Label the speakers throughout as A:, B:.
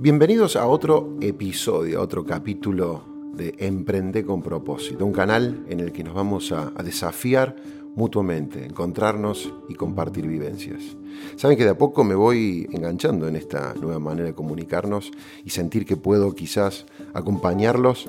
A: Bienvenidos a otro episodio, a otro capítulo de Emprende con propósito, un canal en el que nos vamos a, desafiar mutuamente, encontrarnos y compartir vivencias. Saben que de a poco me voy enganchando en esta nueva manera de comunicarnos y sentir que puedo quizás acompañarlos,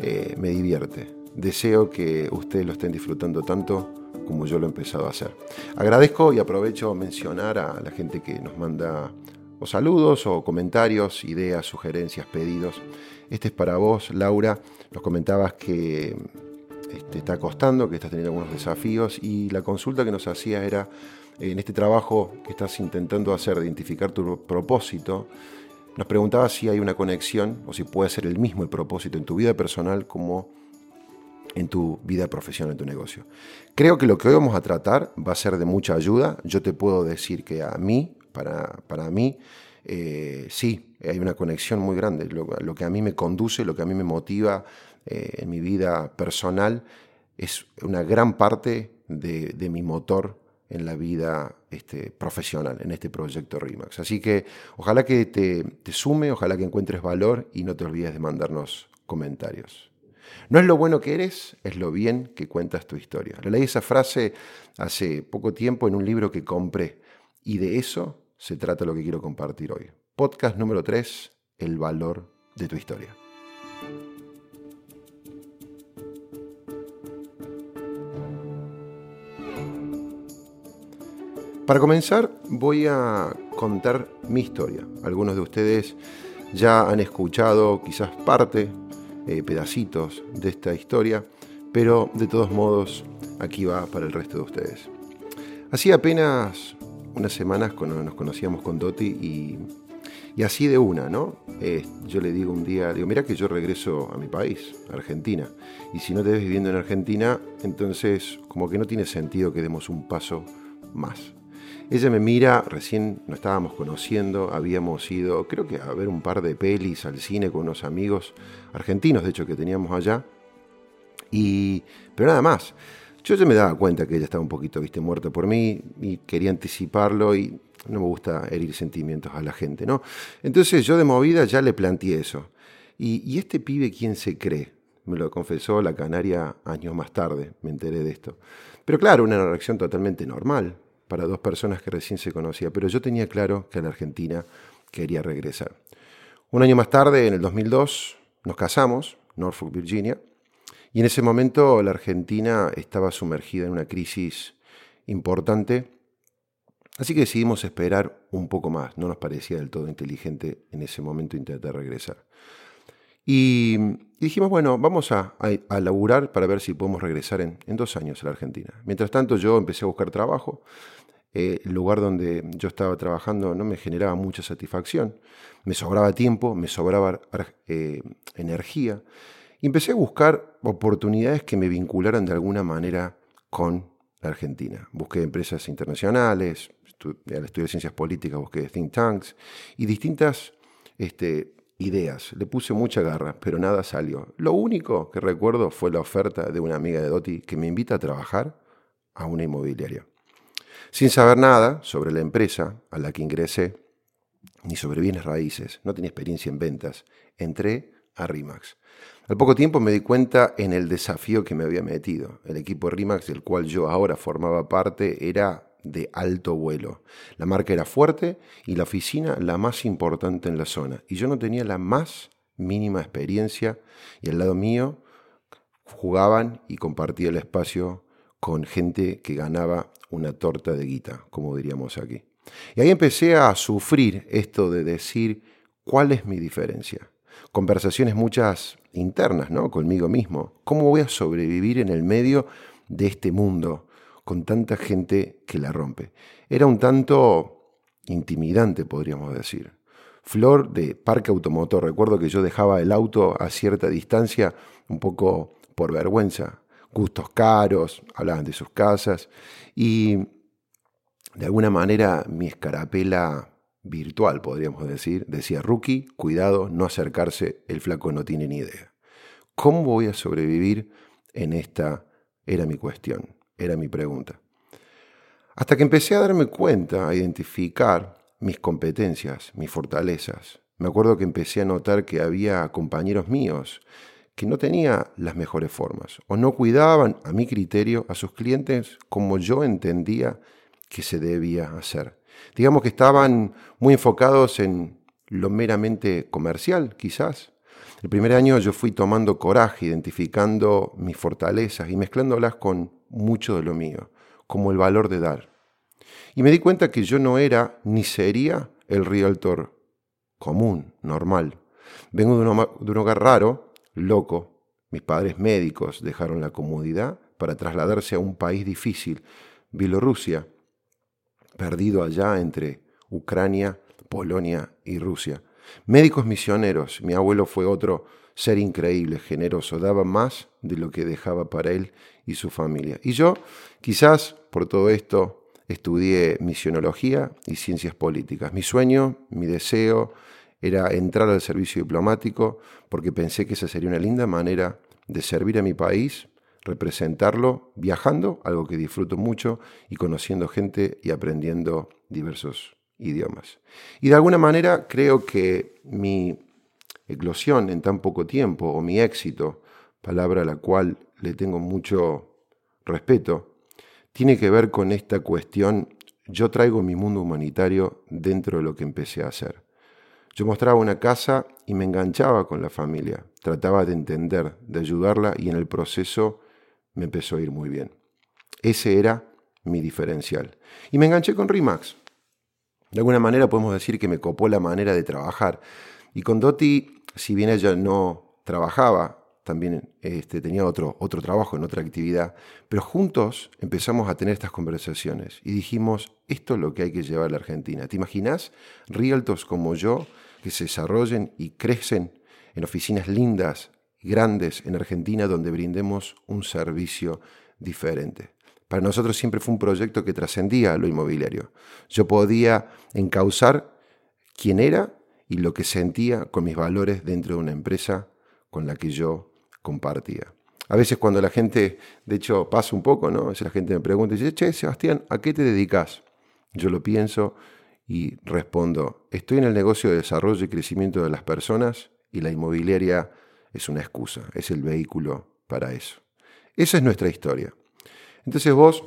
A: eh, me divierte. Deseo que ustedes lo estén disfrutando tanto como yo lo he empezado a hacer. Agradezco y aprovecho mencionar a la gente que nos manda o saludos o comentarios, ideas, sugerencias, pedidos. Este es para vos, Laura. Nos comentabas que te este, está costando, que estás teniendo algunos desafíos y la consulta que nos hacía era en este trabajo que estás intentando hacer de identificar tu propósito. Nos preguntaba si hay una conexión o si puede ser el mismo el propósito en tu vida personal como en tu vida profesional, en tu negocio. Creo que lo que hoy vamos a tratar va a ser de mucha ayuda. Yo te puedo decir que a mí para, mí, eh, sí, hay una conexión muy grande. Lo, que a mí me conduce, lo que a mí me motiva eh, en mi vida personal, es una gran parte de, mi motor en la vida este, profesional, en este proyecto RIMAX. Así que ojalá que te, te sume, ojalá que encuentres valor y no te olvides de mandarnos comentarios. No es lo bueno que eres, es lo bien que cuentas tu historia. Le leí esa frase hace poco tiempo en un libro que compré y de eso se trata lo que quiero compartir hoy. Podcast número 3, el valor de tu historia. Para comenzar, voy a contar mi historia. Algunos de ustedes ya han escuchado quizás parte, eh, pedacitos de esta historia, pero de todos modos aquí va para el resto de ustedes. Hacía apenas unas semanas nos conocíamos con Doti y, así de una, ¿no? Eh, yo le digo un día, digo, mira que yo regreso a mi país, Argentina, y si no te ves viviendo en Argentina, entonces como que no tiene sentido que demos un paso más. Ella me mira, recién nos estábamos conociendo, habíamos ido, creo que a ver un par de pelis al cine con unos amigos argentinos, de hecho, que teníamos allá, y, pero nada más. Yo ya me daba cuenta que ella estaba un poquito, viste, muerta por mí y quería anticiparlo y no me gusta herir sentimientos a la gente, ¿no? Entonces yo de movida ya le planteé eso. Y, este pibe, ¿quién se cree? Me lo confesó la canaria años más tarde, me enteré de esto. Pero claro, una reacción totalmente normal para dos personas que recién se conocían, pero yo tenía claro que en la Argentina quería regresar. Un año más tarde, en el 2002, nos casamos, Norfolk, Virginia, y en ese momento la Argentina estaba sumergida en una crisis importante, así que decidimos esperar un poco más. No nos parecía del todo inteligente en ese momento intentar regresar. Y, dijimos, bueno, vamos a, a, laburar para ver si podemos regresar en, dos años a la Argentina. Mientras tanto yo empecé a buscar trabajo. Eh, el lugar donde yo estaba trabajando no me generaba mucha satisfacción. Me sobraba tiempo, me sobraba eh, energía empecé a buscar oportunidades que me vincularan de alguna manera con la Argentina. Busqué empresas internacionales, al estudio de ciencias políticas, busqué think tanks y distintas este, ideas. Le puse mucha garra, pero nada salió. Lo único que recuerdo fue la oferta de una amiga de Doti que me invita a trabajar a una inmobiliaria. Sin saber nada sobre la empresa a la que ingresé, ni sobre bienes raíces, no tenía experiencia en ventas, entré a RIMAX. Al poco tiempo me di cuenta en el desafío que me había metido. El equipo RIMAX del cual yo ahora formaba parte era de alto vuelo. La marca era fuerte y la oficina la más importante en la zona. Y yo no tenía la más mínima experiencia y al lado mío jugaban y compartía el espacio con gente que ganaba una torta de guita, como diríamos aquí. Y ahí empecé a sufrir esto de decir cuál es mi diferencia. Conversaciones muchas internas, ¿no? Conmigo mismo. ¿Cómo voy a sobrevivir en el medio de este mundo con tanta gente que la rompe? Era un tanto intimidante, podríamos decir. Flor de parque automotor. Recuerdo que yo dejaba el auto a cierta distancia, un poco por vergüenza. Gustos caros, hablaban de sus casas y de alguna manera mi escarapela virtual, podríamos decir, decía Rookie, cuidado, no acercarse, el flaco no tiene ni idea. ¿Cómo voy a sobrevivir en esta? Era mi cuestión, era mi pregunta. Hasta que empecé a darme cuenta, a identificar mis competencias, mis fortalezas, Me acuerdo que empecé a notar que había compañeros míos que no tenían las mejores formas o no cuidaban, a mi criterio, a sus clientes como yo entendía que se debía hacer. Digamos que estaban muy enfocados en lo meramente comercial, quizás. El primer año yo fui tomando coraje, identificando mis fortalezas y mezclándolas con mucho de lo mío, como el valor de dar. Y me di cuenta que yo no era ni sería el realtor común, normal. Vengo de un, hogar raro, loco. Mis padres médicos dejaron la comodidad para trasladarse a un país difícil, Bielorrusia, perdido allá entre Ucrania, Polonia y Rusia. Médicos misioneros, mi abuelo fue otro ser increíble, generoso, daba más de lo que dejaba para él y su familia. Y yo, quizás por todo esto, estudié misionología y ciencias políticas. Mi sueño, mi deseo era entrar al servicio diplomático porque pensé que esa sería una linda manera de servir a mi país, representarlo viajando, algo que disfruto mucho, y conociendo gente y aprendiendo diversos idiomas. Y de alguna manera creo que mi eclosión en tan poco tiempo, o mi éxito, palabra a la cual le tengo mucho respeto, tiene que ver con esta cuestión, yo traigo mi mundo humanitario dentro de lo que empecé a hacer. Yo mostraba una casa y me enganchaba con la familia, trataba de entender, de ayudarla y en el proceso me empezó a ir muy bien. Ese era mi diferencial. Y me enganché con Rimax. De alguna manera podemos decir que me copó la manera de trabajar. Y con Doti, si bien ella no trabajaba, también este, tenía otro, otro trabajo en otra actividad, pero juntos empezamos a tener estas conversaciones y dijimos, esto es lo que hay que llevar a la Argentina. ¿Te imaginas realtors como yo que se desarrollen y crecen en oficinas lindas, grandes en Argentina, donde brindemos un servicio diferente? Para nosotros siempre fue un proyecto que trascendía lo inmobiliario. Yo podía encauzar quién era y lo que sentía con mis valores dentro de una empresa con la que yo compartía. A veces cuando la gente, de hecho pasa un poco, ¿no? A veces la gente me pregunta y dice, che, Sebastián, ¿a qué te dedicas? Yo lo pienso y respondo, estoy en el negocio de desarrollo y crecimiento de las personas y la inmobiliaria es una excusa, es el vehículo para eso. Esa es nuestra historia. Entonces vos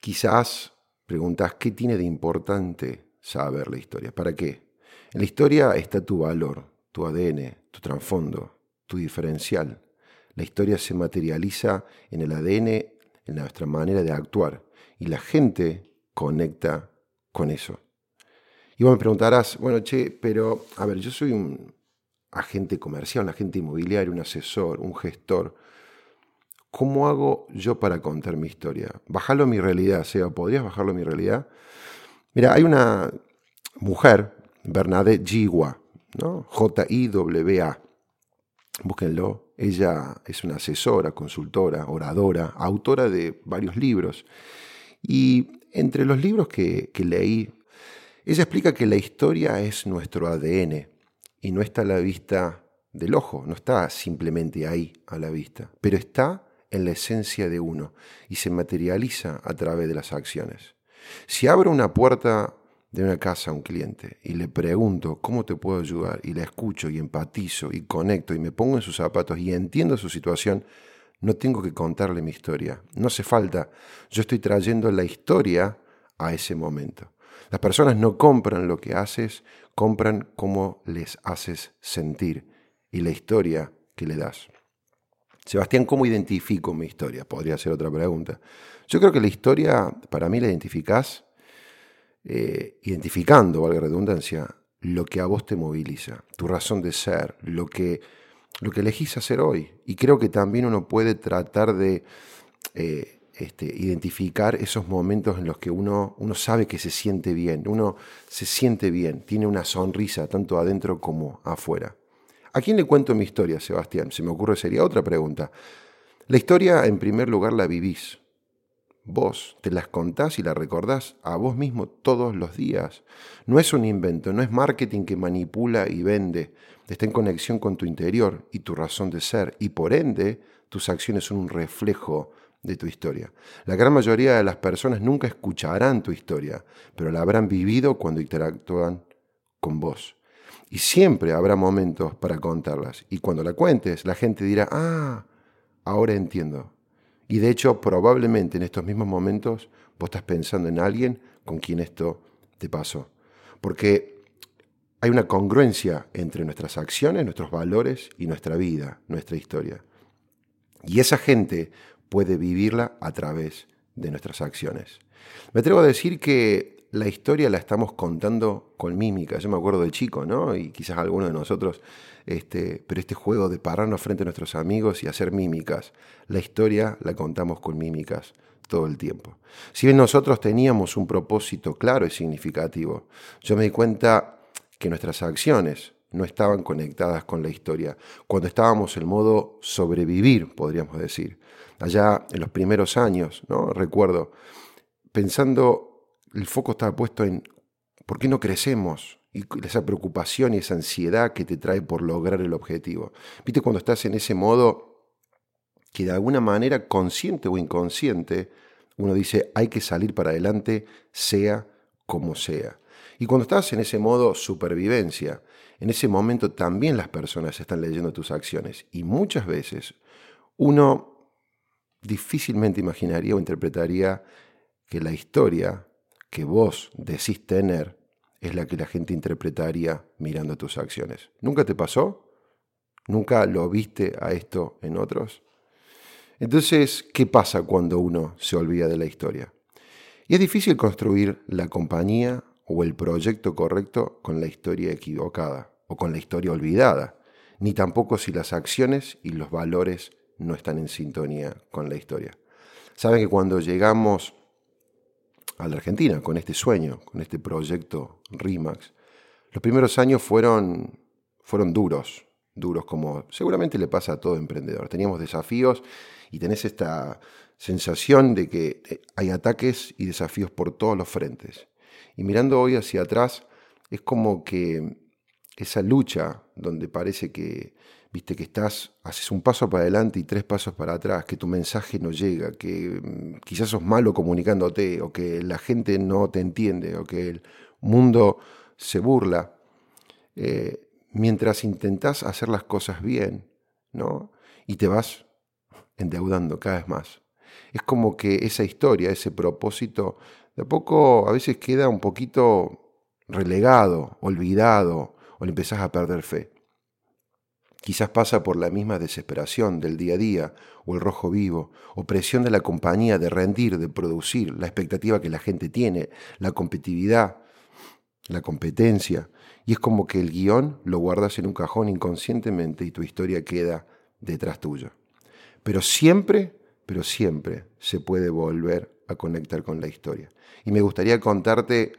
A: quizás preguntás, ¿qué tiene de importante saber la historia? ¿Para qué? En la historia está tu valor, tu ADN, tu trasfondo, tu diferencial. La historia se materializa en el ADN, en nuestra manera de actuar, y la gente conecta con eso. Y vos me preguntarás, bueno, che, pero a ver, yo soy un agente comercial, un agente inmobiliario, un asesor, un gestor. ¿Cómo hago yo para contar mi historia? Bajarlo a mi realidad, Seba, ¿podrías bajarlo a mi realidad? Mira, hay una mujer, Bernadette Jiwa, ¿no? J-I-W-A. Búsquenlo. Ella es una asesora, consultora, oradora, autora de varios libros. Y entre los libros que, que leí, ella explica que la historia es nuestro ADN y no está a la vista del ojo, no está simplemente ahí a la vista, pero está en la esencia de uno y se materializa a través de las acciones. Si abro una puerta de una casa a un cliente y le pregunto cómo te puedo ayudar y la escucho y empatizo y conecto y me pongo en sus zapatos y entiendo su situación, no tengo que contarle mi historia. No hace falta. Yo estoy trayendo la historia a ese momento. Las personas no compran lo que haces, compran cómo les haces sentir y la historia que le das. Sebastián, ¿cómo identifico mi historia? Podría ser otra pregunta. Yo creo que la historia, para mí la identificás eh, identificando, valga redundancia, lo que a vos te moviliza, tu razón de ser, lo que, lo que elegís hacer hoy. Y creo que también uno puede tratar de eh, este, identificar esos momentos en los que uno, uno sabe que se siente bien, uno se siente bien, tiene una sonrisa tanto adentro como afuera. ¿A quién le cuento mi historia, Sebastián? Se me ocurre, sería otra pregunta. La historia, en primer lugar, la vivís. Vos te las contás y la recordás a vos mismo todos los días. No es un invento, no es marketing que manipula y vende. Está en conexión con tu interior y tu razón de ser. Y por ende, tus acciones son un reflejo de tu historia. La gran mayoría de las personas nunca escucharán tu historia, pero la habrán vivido cuando interactúan con vos. Y siempre habrá momentos para contarlas. Y cuando la cuentes, la gente dirá, ah, ahora entiendo. Y de hecho, probablemente en estos mismos momentos vos estás pensando en alguien con quien esto te pasó. Porque hay una congruencia entre nuestras acciones, nuestros valores y nuestra vida, nuestra historia. Y esa gente puede vivirla a través de nuestras acciones. Me atrevo a decir que la historia la estamos contando con mímica. Yo me acuerdo de chico, ¿no? Y quizás alguno de nosotros, este, pero este juego de pararnos frente a nuestros amigos y hacer mímicas, la historia la contamos con mímicas todo el tiempo. Si bien nosotros teníamos un propósito claro y significativo, yo me di cuenta que nuestras acciones no estaban conectadas con la historia, cuando estábamos en modo sobrevivir, podríamos decir. Allá en los primeros años, ¿no? Recuerdo, pensando, el foco estaba puesto en por qué no crecemos y esa preocupación y esa ansiedad que te trae por lograr el objetivo. Viste, cuando estás en ese modo que de alguna manera, consciente o inconsciente, uno dice, hay que salir para adelante, sea como sea. Y cuando estás en ese modo supervivencia, en ese momento también las personas están leyendo tus acciones. Y muchas veces uno difícilmente imaginaría o interpretaría que la historia que vos decís tener es la que la gente interpretaría mirando tus acciones. ¿Nunca te pasó? ¿Nunca lo viste a esto en otros? Entonces, ¿qué pasa cuando uno se olvida de la historia? Y es difícil construir la compañía o el proyecto correcto con la historia equivocada o con la historia olvidada, ni tampoco si las acciones y los valores no están en sintonía con la historia. Saben que cuando llegamos a la Argentina con este sueño, con este proyecto RIMAX, los primeros años fueron, fueron duros, duros como seguramente le pasa a todo emprendedor. Teníamos desafíos y tenés esta sensación de que hay ataques y desafíos por todos los frentes. Y mirando hoy hacia atrás, es como que esa lucha donde parece que, viste, que estás, haces un paso para adelante y tres pasos para atrás, que tu mensaje no llega, que mm, quizás sos malo comunicándote, o que la gente no te entiende, o que el mundo se burla, eh, mientras intentás hacer las cosas bien, ¿no? Y te vas endeudando cada vez más. Es como que esa historia, ese propósito, de a poco a veces queda un poquito relegado, olvidado, o le empezás a perder fe. Quizás pasa por la misma desesperación del día a día, o el rojo vivo, o presión de la compañía de rendir, de producir, la expectativa que la gente tiene, la competitividad, la competencia. Y es como que el guion lo guardas en un cajón inconscientemente y tu historia queda detrás tuyo. Pero siempre, pero siempre se puede volver a conectar con la historia. Y me gustaría contarte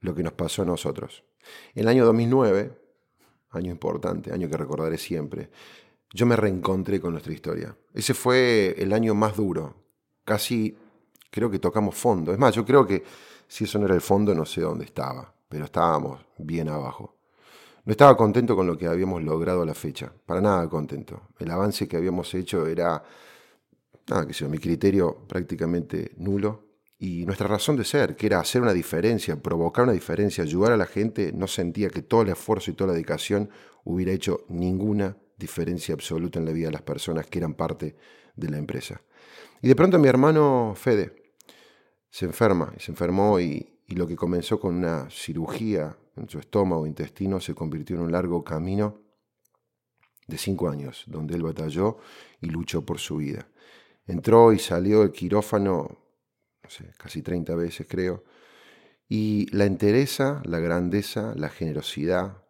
A: lo que nos pasó a nosotros. En el año 2009, año importante, año que recordaré siempre, yo me reencontré con nuestra historia. Ese fue el año más duro. Casi creo que tocamos fondo. Es más, yo creo que si eso no era el fondo, no sé dónde estaba, pero estábamos bien abajo. No estaba contento con lo que habíamos logrado a la fecha, para nada contento. El avance que habíamos hecho era, nada, que sea, mi criterio prácticamente nulo. Y nuestra razón de ser, que era hacer una diferencia, provocar una diferencia, ayudar a la gente, no sentía que todo el esfuerzo y toda la dedicación hubiera hecho ninguna diferencia absoluta en la vida de las personas que eran parte de la empresa. Y de pronto mi hermano Fede se enferma, y se enfermó y, lo que comenzó con una cirugía en su estómago, intestino, se convirtió en un largo camino de cinco años, donde él batalló y luchó por su vida. Entró y salió del quirófano, no sé, casi 30 veces creo, y la entereza, la grandeza, la generosidad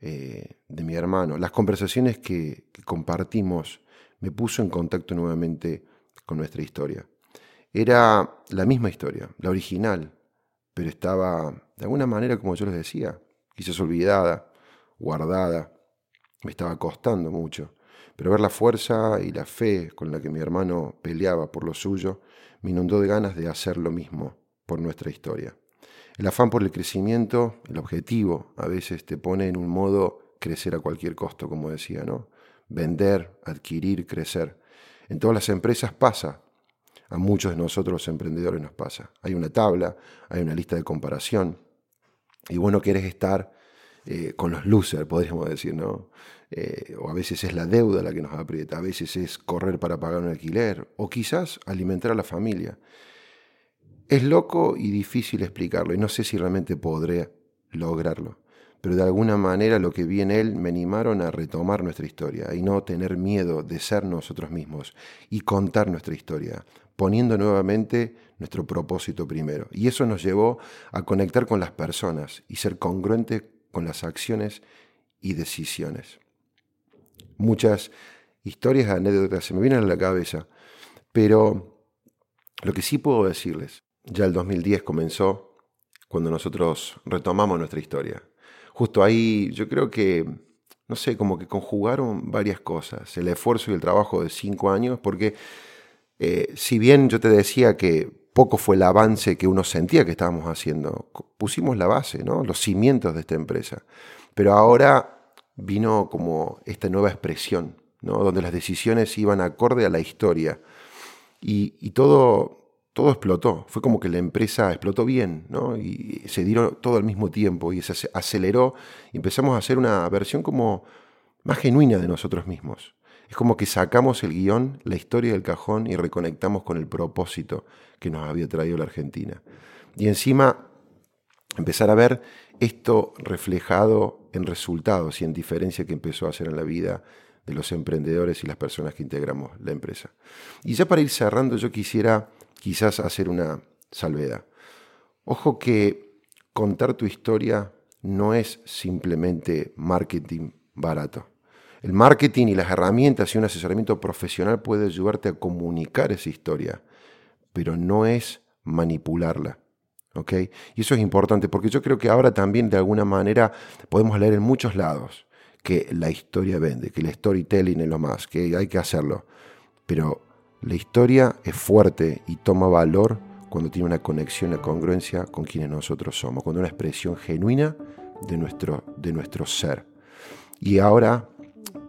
A: eh, de mi hermano, las conversaciones que, que compartimos, me puso en contacto nuevamente con nuestra historia. Era la misma historia, la original, pero estaba, de alguna manera, como yo les decía, quizás olvidada, guardada, me estaba costando mucho. Pero ver la fuerza y la fe con la que mi hermano peleaba por lo suyo me inundó de ganas de hacer lo mismo por nuestra historia. El afán por el crecimiento, el objetivo, a veces te pone en un modo crecer a cualquier costo, como decía, ¿no? Vender, adquirir, crecer. En todas las empresas pasa, a muchos de nosotros los emprendedores nos pasa. Hay una tabla, hay una lista de comparación, y vos no querés estar eh, con los losers, podríamos decir, ¿no? Eh, o a veces es la deuda la que nos aprieta, a veces es correr para pagar un alquiler, o quizás alimentar a la familia. Es loco y difícil explicarlo, y no sé si realmente podré lograrlo, pero de alguna manera lo que vi en él me animaron a retomar nuestra historia y no tener miedo de ser nosotros mismos y contar nuestra historia, poniendo nuevamente nuestro propósito primero. Y eso nos llevó a conectar con las personas y ser congruente con las acciones y decisiones. Muchas historias, anécdotas se me vienen a la cabeza, pero lo que sí puedo decirles, ya el 2010 comenzó cuando nosotros retomamos nuestra historia. Justo ahí yo creo que, no sé, como que conjugaron varias cosas, el esfuerzo y el trabajo de cinco años, porque eh, si bien yo te decía que poco fue el avance que uno sentía que estábamos haciendo. Pusimos la base, ¿no? los cimientos de esta empresa. Pero ahora vino como esta nueva expresión, donde las decisiones iban acorde a la historia. Y, todo, todo explotó. Fue como que la empresa explotó bien, ¿no? y se dieron todo al mismo tiempo y se aceleró. Y empezamos a hacer una versión como más genuina de nosotros mismos. Es como que sacamos el guion, la historia del cajón y reconectamos con el propósito que nos había traído la Argentina. Y encima empezar a ver esto reflejado en resultados y en diferencia que empezó a hacer en la vida de los emprendedores y las personas que integramos la empresa. Y ya para ir cerrando, yo quisiera quizás hacer una salvedad. Ojo que contar tu historia no es simplemente marketing barato. El marketing y las herramientas y un asesoramiento profesional puede ayudarte a comunicar esa historia, pero no es manipularla. ¿ok? Y eso es importante porque yo creo que ahora también de alguna manera podemos leer en muchos lados que la historia vende, que el storytelling es lo más, que hay que hacerlo. Pero la historia es fuerte y toma valor cuando tiene una conexión, una congruencia con quienes nosotros somos, cuando una expresión genuina de nuestro, de nuestro ser. Y ahora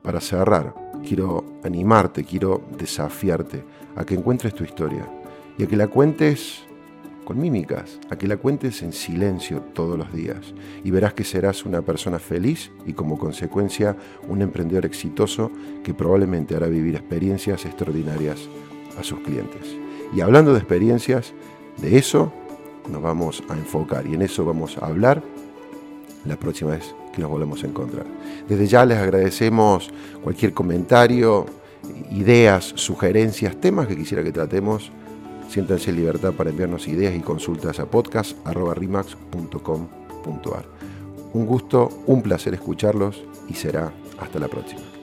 A: para cerrar, quiero animarte, quiero desafiarte a que encuentres tu historia y a que la cuentes con mímicas, a que la cuentes en silencio todos los días y verás que serás una persona feliz y como consecuencia un emprendedor exitoso que probablemente hará vivir experiencias extraordinarias a sus clientes. Y hablando de experiencias, de eso nos vamos a enfocar y en eso vamos a hablar la próxima vez que nos volvemos a encontrar. Desde ya les agradecemos cualquier comentario, ideas, sugerencias, temas que quisiera que tratemos. Siéntanse en libertad para enviarnos ideas y consultas a podcast.rimax.com.ar. Un gusto, un placer escucharlos y será hasta la próxima.